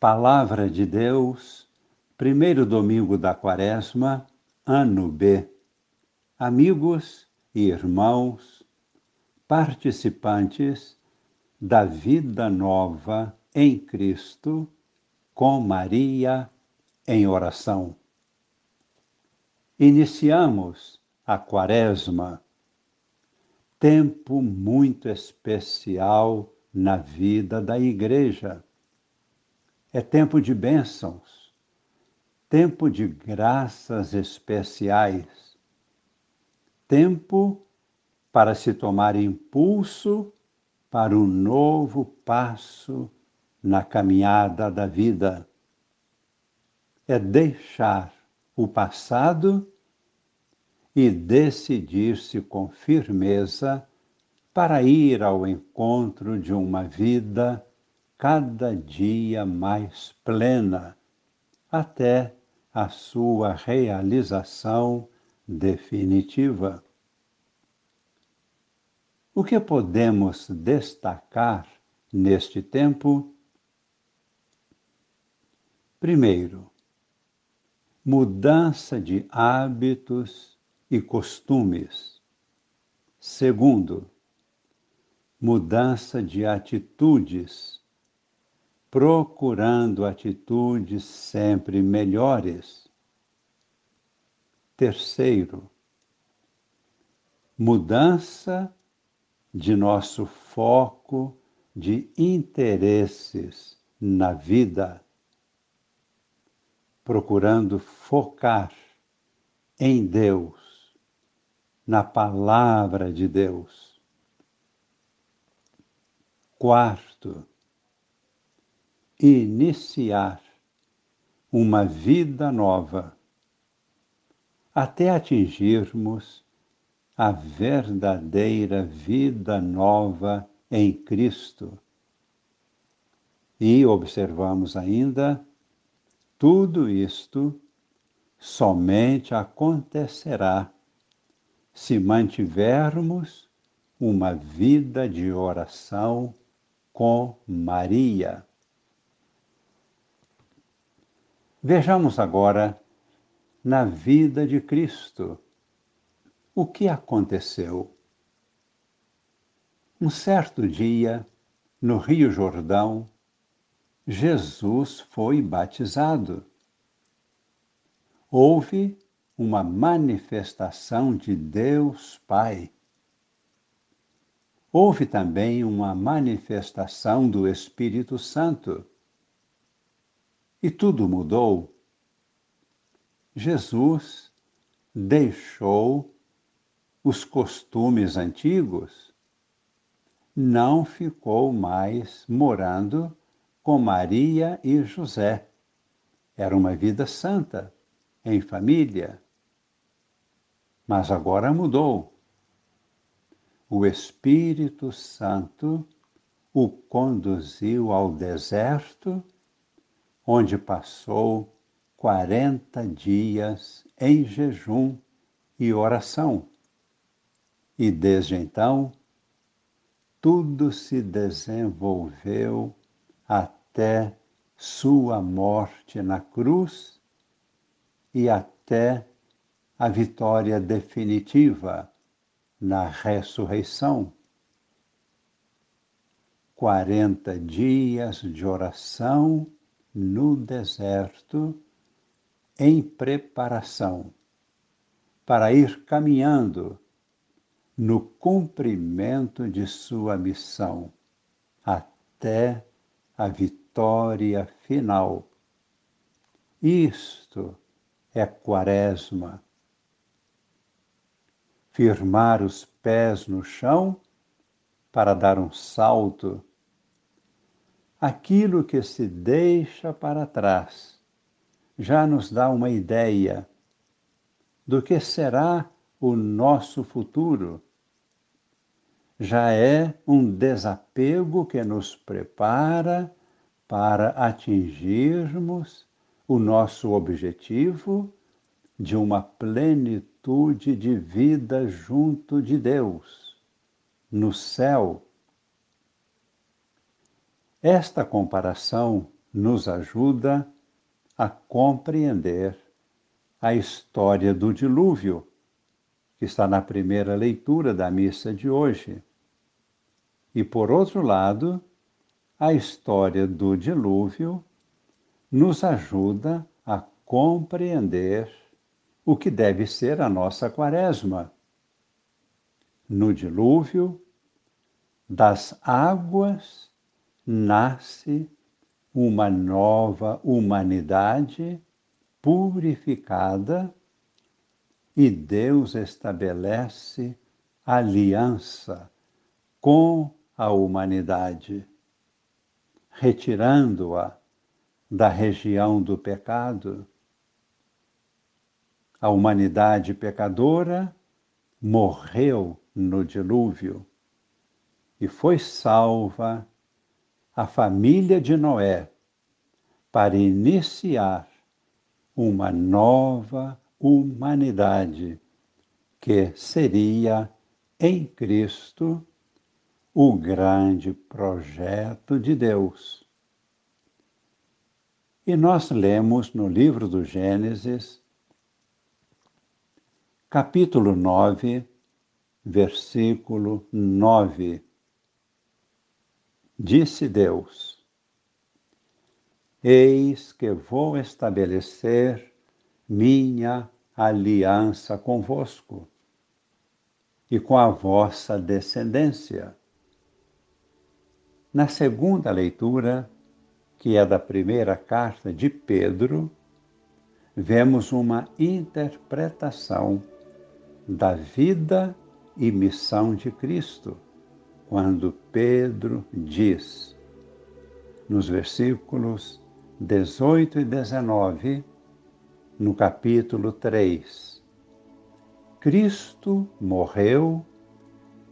Palavra de Deus, primeiro domingo da quaresma, ano B. Amigos e irmãos, participantes da vida nova em Cristo, com Maria em oração. Iniciamos a quaresma, tempo muito especial na vida da Igreja é tempo de bênçãos, tempo de graças especiais, tempo para se tomar impulso para um novo passo na caminhada da vida. É deixar o passado e decidir-se com firmeza para ir ao encontro de uma vida cada dia mais plena, até a sua realização definitiva. O que podemos destacar neste tempo? Primeiro, mudança de hábitos e costumes. Segundo, mudança de atitudes procurando atitudes sempre melhores. Terceiro, mudança de nosso foco de interesses na vida, procurando focar em Deus, na palavra de Deus. Quarto, iniciar uma vida nova até atingirmos a verdadeira vida nova em Cristo. E observamos ainda, tudo isto somente acontecerá se mantivermos uma vida de oração com Maria. Vejamos agora na vida de Cristo o que aconteceu. Um certo dia, no Rio Jordão, Jesus foi batizado. Houve uma manifestação de Deus Pai. Houve também uma manifestação do Espírito Santo e tudo mudou. Jesus deixou os costumes antigos, não ficou mais morando com Maria e José. Era uma vida santa, em família. Mas agora mudou. O Espírito Santo o conduziu ao deserto onde passou quarenta dias em jejum e oração. E desde então, tudo se desenvolveu até sua morte na cruz e até a vitória definitiva na ressurreição. Quarenta dias de oração no deserto em preparação para ir caminhando no cumprimento de sua missão até a vitória final. Isto é Quaresma. Firmar os pés no chão para dar um salto aquilo que se deixa para trás já nos dá uma ideia do que será o nosso futuro. Já é um desapego que nos prepara para atingirmos o nosso objetivo de uma plenitude de vida junto de Deus, no céu esta comparação nos ajuda a compreender a história do dilúvio, que está na primeira leitura da missa de hoje. E, por outro lado, a história do dilúvio nos ajuda a compreender o que deve ser a nossa quaresma. No dilúvio, das águas nasce uma nova humanidade purificada e Deus estabelece aliança com a humanidade, retirando-a da região do pecado. A humanidade pecadora morreu no dilúvio e foi salva a família de Noé para iniciar uma nova humanidade que seria em Cristo o grande projeto de Deus. E nós lemos no livro do Gênesis, capítulo 9, versículo 9 Disse Deus: Eis que vou estabelecer minha aliança convosco e com a vossa descendência. Na segunda leitura, que é da primeira carta de Pedro, vemos uma interpretação da vida e missão de Cristo quando Pedro diz, nos versículos 18 e 19, no capítulo 3, Cristo morreu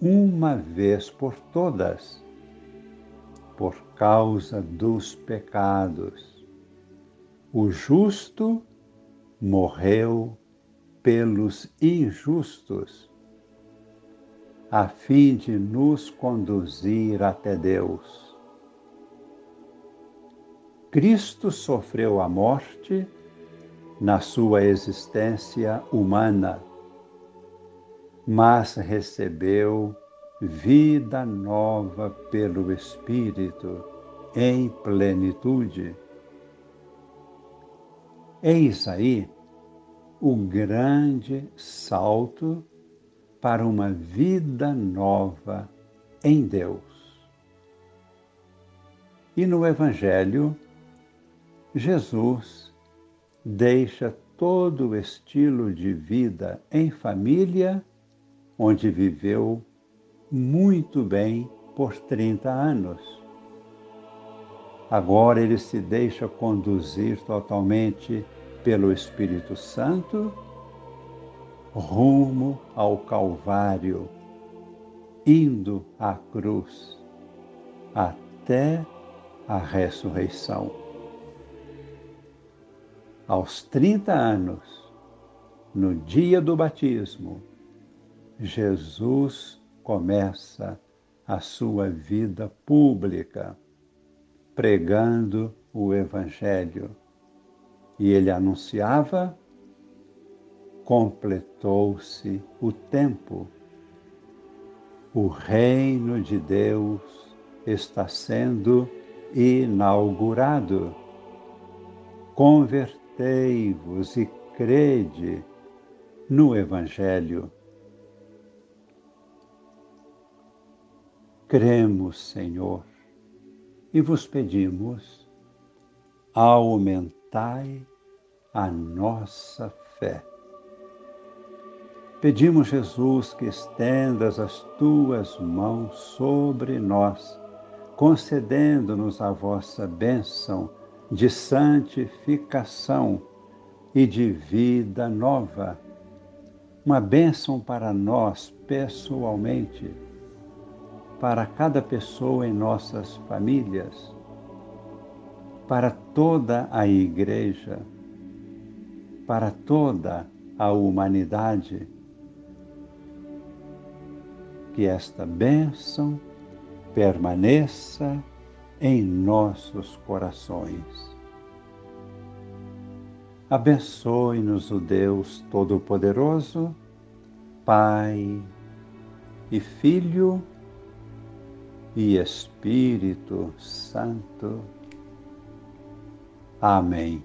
uma vez por todas, por causa dos pecados. O justo morreu pelos injustos a fim de nos conduzir até Deus. Cristo sofreu a morte na sua existência humana, mas recebeu vida nova pelo Espírito em plenitude. Eis aí o grande salto para uma vida nova em Deus. E no Evangelho, Jesus deixa todo o estilo de vida em família, onde viveu muito bem por 30 anos. Agora ele se deixa conduzir totalmente pelo Espírito Santo rumo ao Calvário, indo à cruz até a ressurreição. Aos 30 anos, no dia do batismo, Jesus começa a sua vida pública, pregando o Evangelho. E ele anunciava completou-se o tempo. O reino de Deus está sendo inaugurado. Convertei-vos e crede no Evangelho. Cremos, Senhor, e vos pedimos, aumentai a nossa fé. Pedimos, Jesus, que estendas as tuas mãos sobre nós, concedendo-nos a vossa bênção de santificação e de vida nova. Uma bênção para nós pessoalmente, para cada pessoa em nossas famílias, para toda a Igreja, para toda a humanidade que esta bênção permaneça em nossos corações. Abençoe-nos o Deus Todo-Poderoso, Pai e Filho e Espírito Santo. Amém.